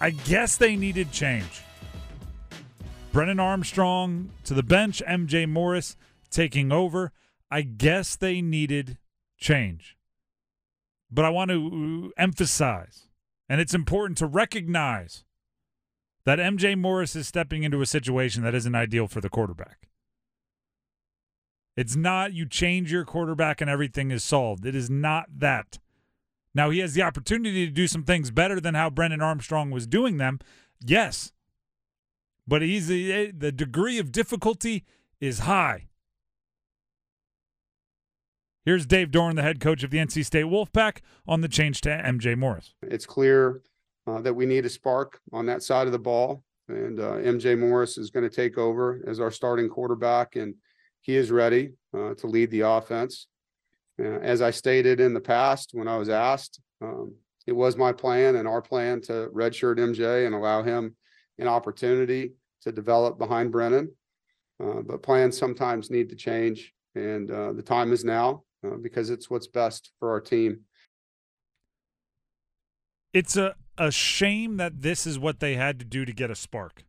I guess they needed change. Brennan Armstrong to the bench, MJ Morris taking over. I guess they needed change. But I want to emphasize, and it's important to recognize that MJ Morris is stepping into a situation that isn't ideal for the quarterback. It's not you change your quarterback and everything is solved. It is not that. Now he has the opportunity to do some things better than how Brennan Armstrong was doing them. Yes. But he's the, the degree of difficulty is high. Here's Dave Doeren, the head coach of the NC State Wolfpack, on the change to MJ Morris. It's clear uh, that we need a spark on that side of the ball, and uh, MJ Morris is going to take over as our starting quarterback, and he is ready uh, to lead the offense. Uh, as I stated in the past, when I was asked, um, it was my plan and our plan to redshirt MJ and allow him an opportunity to develop behind Brennan. Uh, but plans sometimes need to change, and uh, the time is now because it's what's best for our team. It's a a shame that this is what they had to do to get a spark.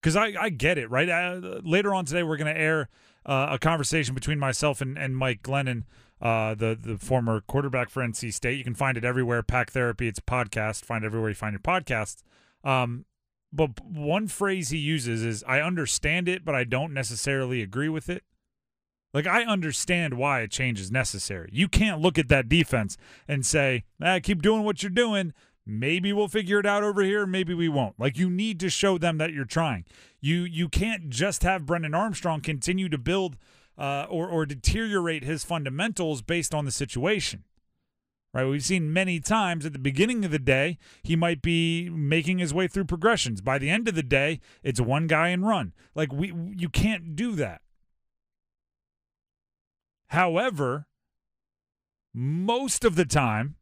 Because I, I get it, right? Uh, later on today, we're going to air uh, a conversation between myself and, and Mike Glennon, uh, the, the former quarterback for NC State. You can find it everywhere. Pack Therapy, it's a podcast. Find everywhere you find your podcasts. Um, but one phrase he uses is, I understand it, but I don't necessarily agree with it. Like I understand why a change is necessary. You can't look at that defense and say, ah, keep doing what you're doing. Maybe we'll figure it out over here, maybe we won't. Like you need to show them that you're trying. You you can't just have Brennan Armstrong continue to build uh, or or deteriorate his fundamentals based on the situation. Right? We've seen many times at the beginning of the day, he might be making his way through progressions. By the end of the day, it's one guy and run. Like we you can't do that. However, most of the time,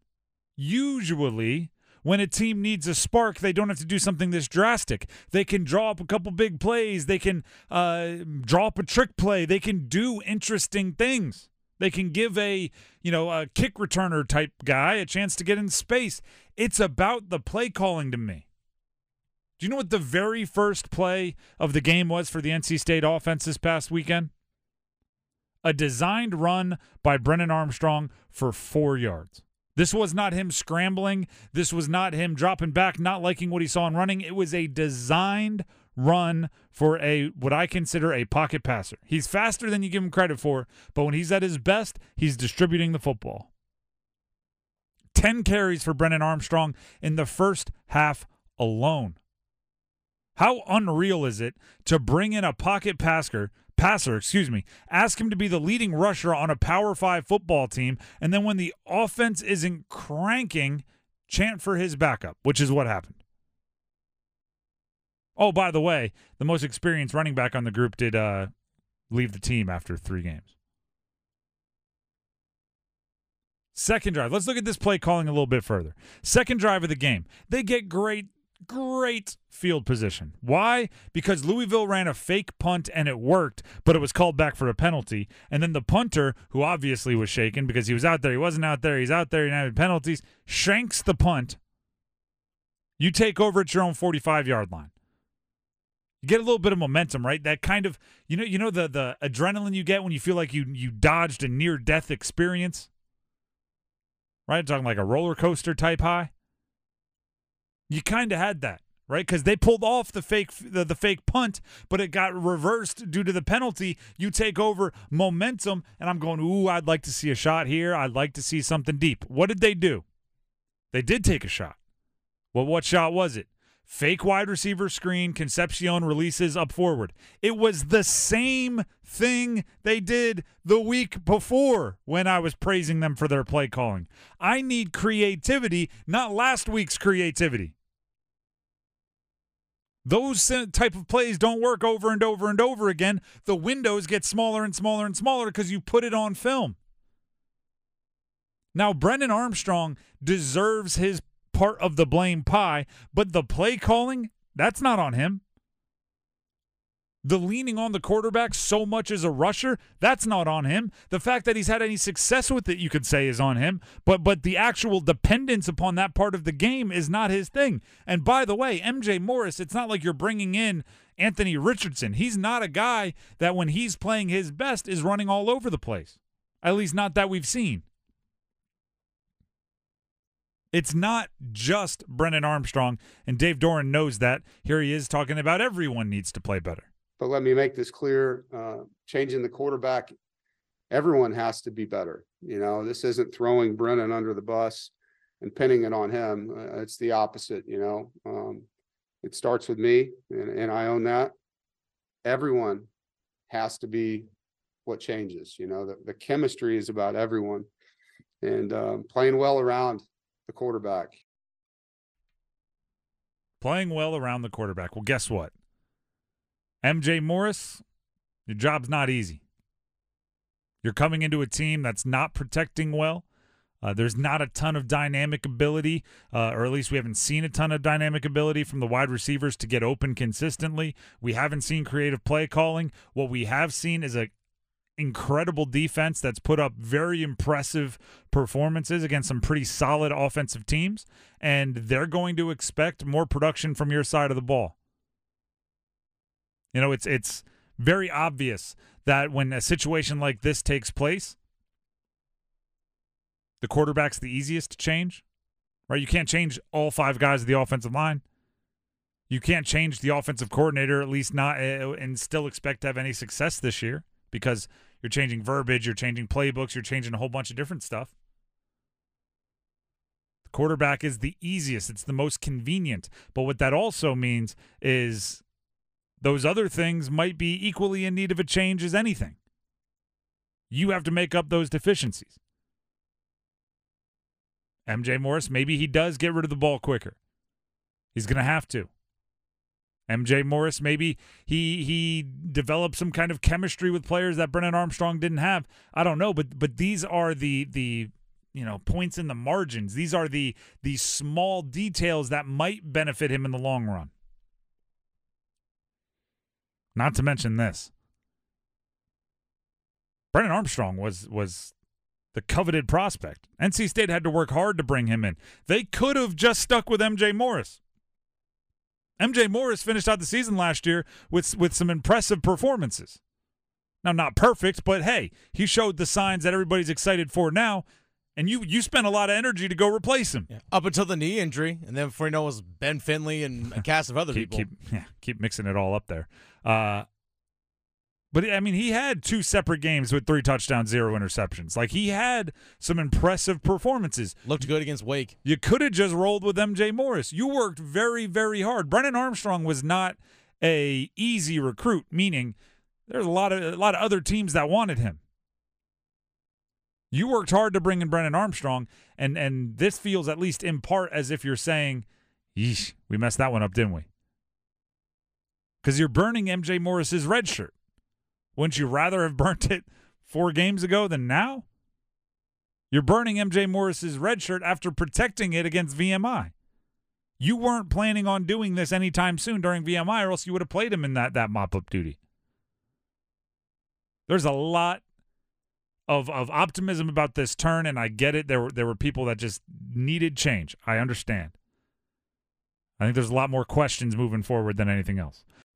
usually, when a team needs a spark, they don't have to do something this drastic. They can draw up a couple big plays. They can uh, draw up a trick play. They can do interesting things. They can give a, you know, a kick returner type guy a chance to get in space. It's about the play calling to me. Do you know what the very first play of the game was for the NC State offense this past weekend? a designed run by Brennan Armstrong for four yards. This was not him scrambling. This was not him dropping back, not liking what he saw in running. It was a designed run for a what I consider a pocket passer. He's faster than you give him credit for, but when he's at his best, he's distributing the football. 10 carries for Brennan Armstrong in the first half alone. How unreal is it to bring in a pocket passer passer, excuse me, ask him to be the leading rusher on a Power 5 football team and then when the offense isn't cranking, chant for his backup, which is what happened. Oh, by the way, the most experienced running back on the group did uh, leave the team after 3 games. Second drive. Let's look at this play calling a little bit further. Second drive of the game. They get great great field position. Why? Because Louisville ran a fake punt and it worked, but it was called back for a penalty. And then the punter, who obviously was shaken because he was out there, he wasn't out there, he's out there, he had penalties, shanks the punt. You take over at your own 45 yard line. You get a little bit of momentum, right? That kind of you know, you know the the adrenaline you get when you feel like you you dodged a near death experience. Right? I'm talking like a roller coaster type high. You kind of had that, right? Because they pulled off the fake the, the fake punt, but it got reversed due to the penalty. You take over momentum, and I'm going, ooh, I'd like to see a shot here. I'd like to see something deep. What did they do? They did take a shot. Well, what shot was it? Fake wide receiver screen, Concepcion releases up forward. It was the same thing they did the week before when I was praising them for their play calling. I need creativity, not last week's creativity. Those type of plays don't work over and over and over again. The windows get smaller and smaller and smaller because you put it on film. Now, Brennan Armstrong deserves his part of the blame pie, but the play calling, that's not on him. The leaning on the quarterback so much as a rusher, that's not on him. The fact that he's had any success with it, you could say, is on him. But but the actual dependence upon that part of the game is not his thing. And by the way, MJ Morris, it's not like you're bringing in Anthony Richardson. He's not a guy that when he's playing his best is running all over the place. At least not that we've seen. It's not just Brennan Armstrong, and Dave Doeren knows that. Here he is talking about everyone needs to play better. But let me make this clear, uh, changing the quarterback, everyone has to be better. You know, this isn't throwing Brennan under the bus and pinning it on him. Uh, it's the opposite, you know. Um, it starts with me and, and I own that. Everyone has to be what changes, you know, the, the chemistry is about everyone and um, playing well around the quarterback. Playing well around the quarterback. Well, guess what? MJ Morris, your job's not easy. You're coming into a team that's not protecting well. Uh, there's not a ton of dynamic ability, uh, or at least we haven't seen a ton of dynamic ability from the wide receivers to get open consistently. We haven't seen creative play calling. What we have seen is a incredible defense that's put up very impressive performances against some pretty solid offensive teams, and they're going to expect more production from your side of the ball. You know, it's it's very obvious that when a situation like this takes place, the quarterback's the easiest to change. Right? You can't change all five guys of the offensive line. You can't change the offensive coordinator, at least not, uh, and still expect to have any success this year because you're changing verbiage, you're changing playbooks, you're changing a whole bunch of different stuff. The quarterback is the easiest, it's the most convenient. But what that also means is those other things might be equally in need of a change as anything. You have to make up those deficiencies. MJ Morris, maybe he does get rid of the ball quicker. He's going to have to. MJ Morris, maybe he he develops some kind of chemistry with players that Brennan Armstrong didn't have. I don't know, but but these are the the you know points in the margins. These are the the small details that might benefit him in the long run. Not to mention this. Brennan Armstrong was was the coveted prospect. NC State had to work hard to bring him in. They could have just stuck with MJ Morris. MJ Morris finished out the season last year with with some impressive performances. Now not perfect, but hey, he showed the signs that everybody's excited for now. And you you spent a lot of energy to go replace him. Yeah. Up until the knee injury, and then before you know it was Ben Finley and a cast of other keep, people. Keep, yeah, keep mixing it all up there. Uh, but I mean, he had two separate games with three touchdowns, zero interceptions. Like he had some impressive performances. Looked good against Wake. You could have just rolled with MJ Morris. You worked very, very hard. Brennan Armstrong was not a easy recruit, meaning there's a lot of a lot of other teams that wanted him. You worked hard to bring in Brennan Armstrong, and and this feels at least in part as if you're saying, "Yeesh, we messed that one up, didn't we?" Because you're burning MJ Morris's red shirt. Wouldn't you rather have burnt it four games ago than now? You're burning MJ Morris's red shirt after protecting it against VMI. You weren't planning on doing this anytime soon during VMI, or else you would have played him in that that mop up duty. There's a lot of of optimism about this turn, and I get it. There were there were people that just needed change. I understand. I think there's a lot more questions moving forward than anything else.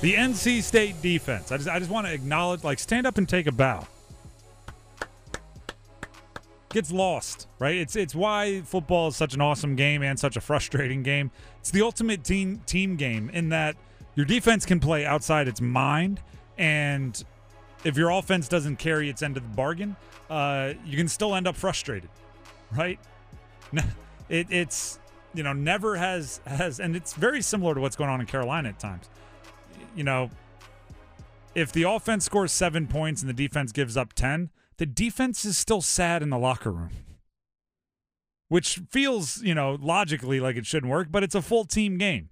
The NC State defense. I just I just want to acknowledge, like, stand up and take a bow. gets lost, right? It's it's why football is such an awesome game and such a frustrating game. It's the ultimate team team game in that your defense can play outside its mind, and if your offense doesn't carry its end of the bargain, uh, you can still end up frustrated, right? It, it's you know never has has, and it's very similar to what's going on in Carolina at times. You know, if the offense scores seven points and the defense gives up ten, the defense is still sad in the locker room. Which feels, you know, logically like it shouldn't work, but it's a full team game.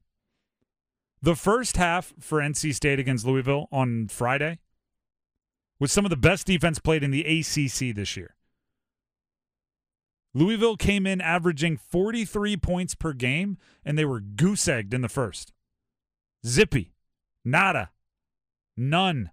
The first half for NC State against Louisville on Friday was some of the best defense played in the ACC this year. Louisville came in averaging 43 points per game, and they were goose egged in the first. Zippy, nada, none.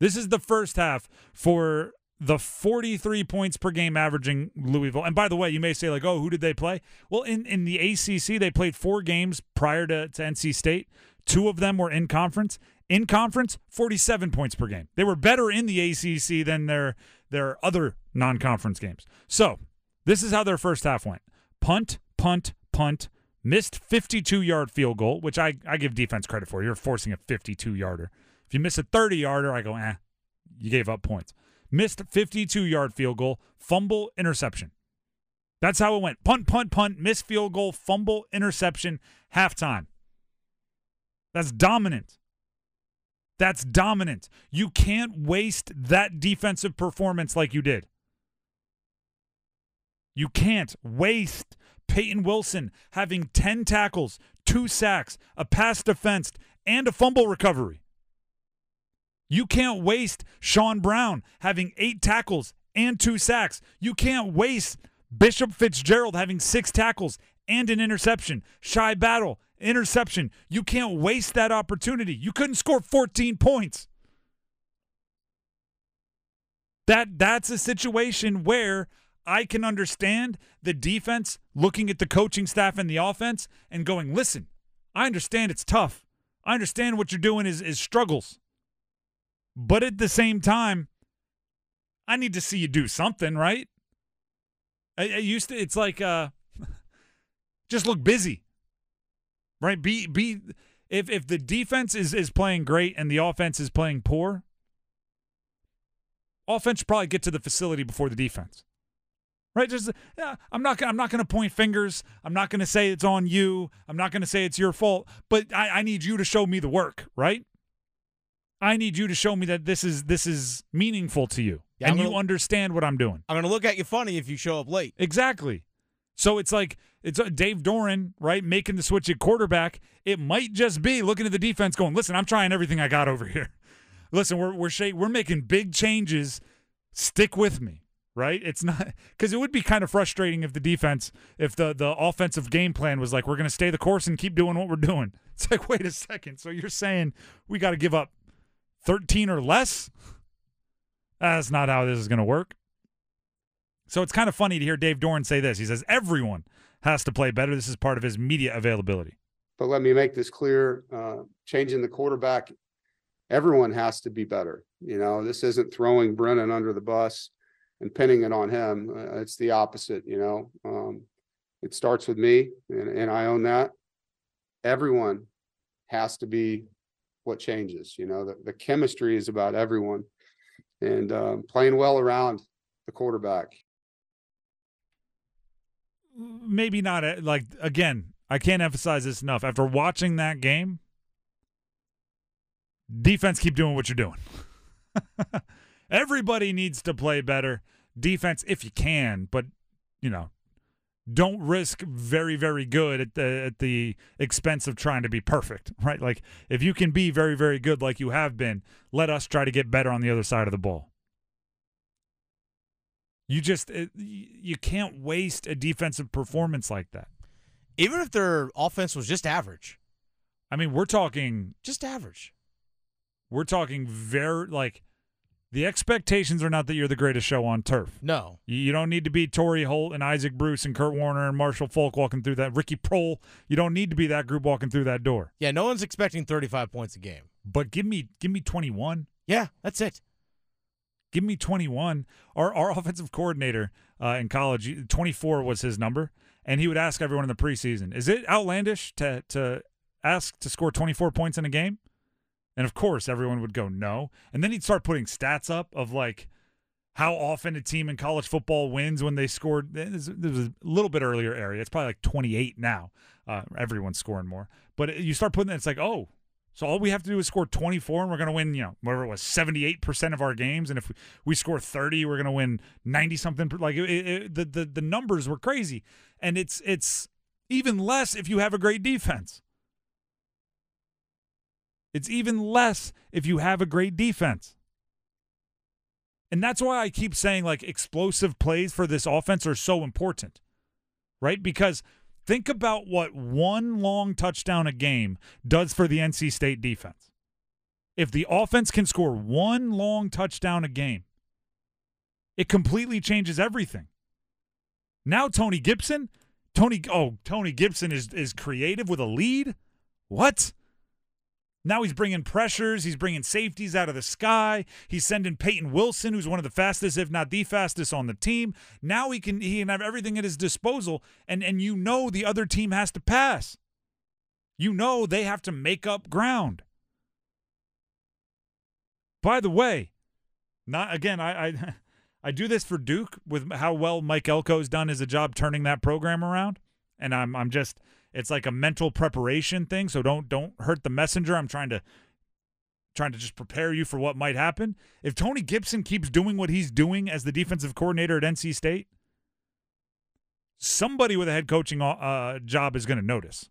This is the first half for the 43 points per game averaging Louisville. And by the way, you may say, like, oh, who did they play? Well, in, in the ACC, they played four games prior to, to NC State. Two of them were in conference. In conference, 47 points per game. They were better in the ACC than their, their other non conference games. So, this is how their first half went punt, punt, punt, missed 52 yard field goal, which I, I give defense credit for. You're forcing a 52 yarder. If you miss a 30 yarder, I go, eh, you gave up points. Missed 52 yard field goal, fumble, interception. That's how it went. Punt, punt, punt, miss field goal, fumble, interception, halftime. That's dominant. That's dominant. You can't waste that defensive performance like you did. You can't waste Payton Wilson having 10 tackles, two sacks, a pass defense, and a fumble recovery. You can't waste Sean Brown having eight tackles and two sacks. You can't waste Bishop Fitzgerald having six tackles and an interception. Shy Battle, interception. You can't waste that opportunity. You couldn't score 14 points. That that's a situation where I can understand the defense looking at the coaching staff and the offense and going, listen, I understand it's tough. I understand what you're doing is, is struggles. But at the same time, I need to see you do something, right? I, I used to, it's like, uh, just look busy, right? Be, be, if, if the defense is, is playing great and the offense is playing poor, offense should probably get to the facility before the defense right? Just yeah, I'm not gonna I'm not going to point fingers. I'm not going to say it's on you. I'm not going to say it's your fault. But I, I need you to show me the work, right? I need you to show me that this is this is meaningful to you, Yeah, and I'm you understand what I'm doing. I'm gonna look at you funny if you show up late. Exactly. So it's like it's uh, Dave Doeren, right, making the switch at quarterback. It might just be looking at the defense, going, "Listen, I'm trying everything I got over here. Listen, we're we're sh- we're making big changes. Stick with me." Right? It's not because it would be kind of frustrating if the defense, if the the offensive game plan was like, "We're going to stay the course and keep doing what we're doing." It's like, wait a second. So you're saying we got to give up 13 or less? That's not how this is going to work. So it's kind of funny to hear Dave Doeren say this. He says everyone has to play better. This is part of his media availability. But let me make this clear, uh, changing the quarterback, everyone has to be better. You know, this isn't throwing Brennan under the bus and pinning it on him. Uh, it's the opposite, you know. Um, it starts with me and, and I own that. Everyone has to be what changes, you know, the, the chemistry is about everyone and um, playing well around the quarterback. Maybe not a, like again, I can't emphasize this enough. After watching that game, defense keep doing what you're doing. Everybody needs to play better defense if you can, but you know, don't risk very very good at the at the expense of trying to be perfect, right? Like if you can be very very good like you have been, let us try to get better on the other side of the ball. You just eh, it, you can't waste a defensive performance like that. Even if their offense was just average, I mean, we're talking just average. we're talking very like the expectations are not that you're the greatest show on turf. No, You, don't need to be Torry Holt and Isaac Bruce and Kurt Warner and Marshall Faulk walking through that. Ricky Proehl. You don't need to be that group walking through that door. yeah, no one's expecting 35 points a game. But give me give me 21. Yeah, that's it. Give me 21. Our our offensive coordinator uh, in college, 24 was his number, and he would ask everyone in the preseason, "Is it outlandish to to ask to score 24 points in a game?" And of course, everyone would go no. And then he'd start putting stats up of like how often a team in college football wins when they scored. This was a little bit earlier area. It's probably like 28 now. Uh, everyone's scoring more. But you start putting it, it's like, oh, so all we have to do is score 24 and we're going to win, you know, whatever it was, 78% of our games. And if we, we score 30, we're going to win 90 something. Like it, it, the, the, the numbers were crazy. And it's, it's even less if you have a great defense. It's even less if you have a great defense. And that's why I keep saying like explosive plays for this offense are so important, right? Because think about what one long touchdown a game does for the NC State defense. If the offense can score one long touchdown a game, it completely changes everything. Now Tony Gibson, Tony oh, Tony Gibson is is creative with a lead? What? Now he's bringing pressures. He's bringing safeties out of the sky. He's sending Payton Wilson, who's one of the fastest, if not the fastest, on the team. Now he can he can have everything at his disposal, and and you know the other team has to pass. You know they have to make up ground. By the way, not again. I I, I do this for Duke with how well Mike Elko's done as a job turning that program around, and I'm I'm just it's like a mental preparation thing so don't don't hurt the messenger. I'm trying to trying to just prepare you for what might happen. If tony gibson keeps doing what he's doing as the defensive coordinator at nc state somebody with a head coaching uh, job is going to notice.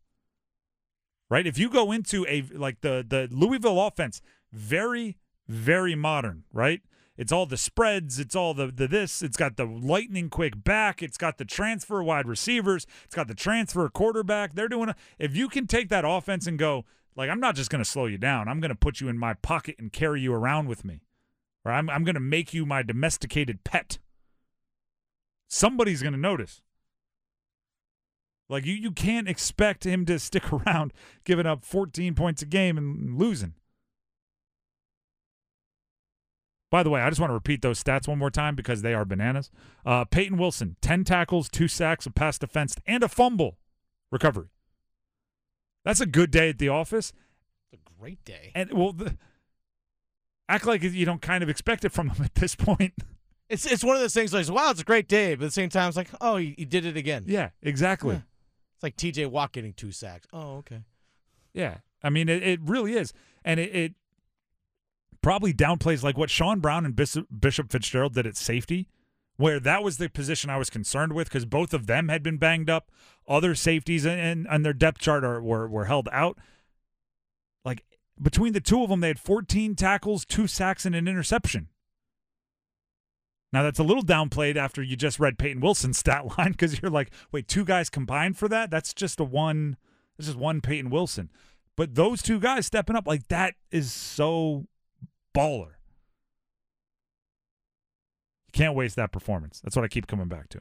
Right? If you go into a like the the louisville offense very very modern right it's all the spreads. It's all the, the this. It's got the lightning quick back. It's got the transfer wide receivers. It's got the transfer quarterback. They're doing. A, if you can take that offense and go like, I'm not just going to slow you down. I'm going to put you in my pocket and carry you around with me, or I'm I'm going to make you my domesticated pet. Somebody's going to notice. Like you, you can't expect him to stick around giving up 14 points a game and losing. By the way, I just want to repeat those stats one more time because they are bananas. Uh, Payton Wilson, 10 tackles, two sacks, a pass defense, and a fumble recovery. That's a good day at the office. It's a great day. And, well, the, act like you don't kind of expect it from him at this point. It's it's one of those things like, wow, it's a great day, but at the same time, it's like, oh, he, he did it again. Yeah, exactly. Yeah. It's like TJ Watt getting two sacks. Oh, okay. Yeah. I mean, it, it really is. And it, it probably downplays like what Sean Brown and Bishop, Fitzgerald did at safety, where that was the position I was concerned with because both of them had been banged up. Other safeties and, and their depth chart are, were, were held out. Like between the two of them, they had 14 tackles, two sacks, and an interception. Now that's a little downplayed after you just read Payton Wilson's stat line because you're like, wait, two guys combined for that? That's just a one. This is one Payton Wilson. But those two guys stepping up like that is so baller. You can't waste that performance. That's what I keep coming back to.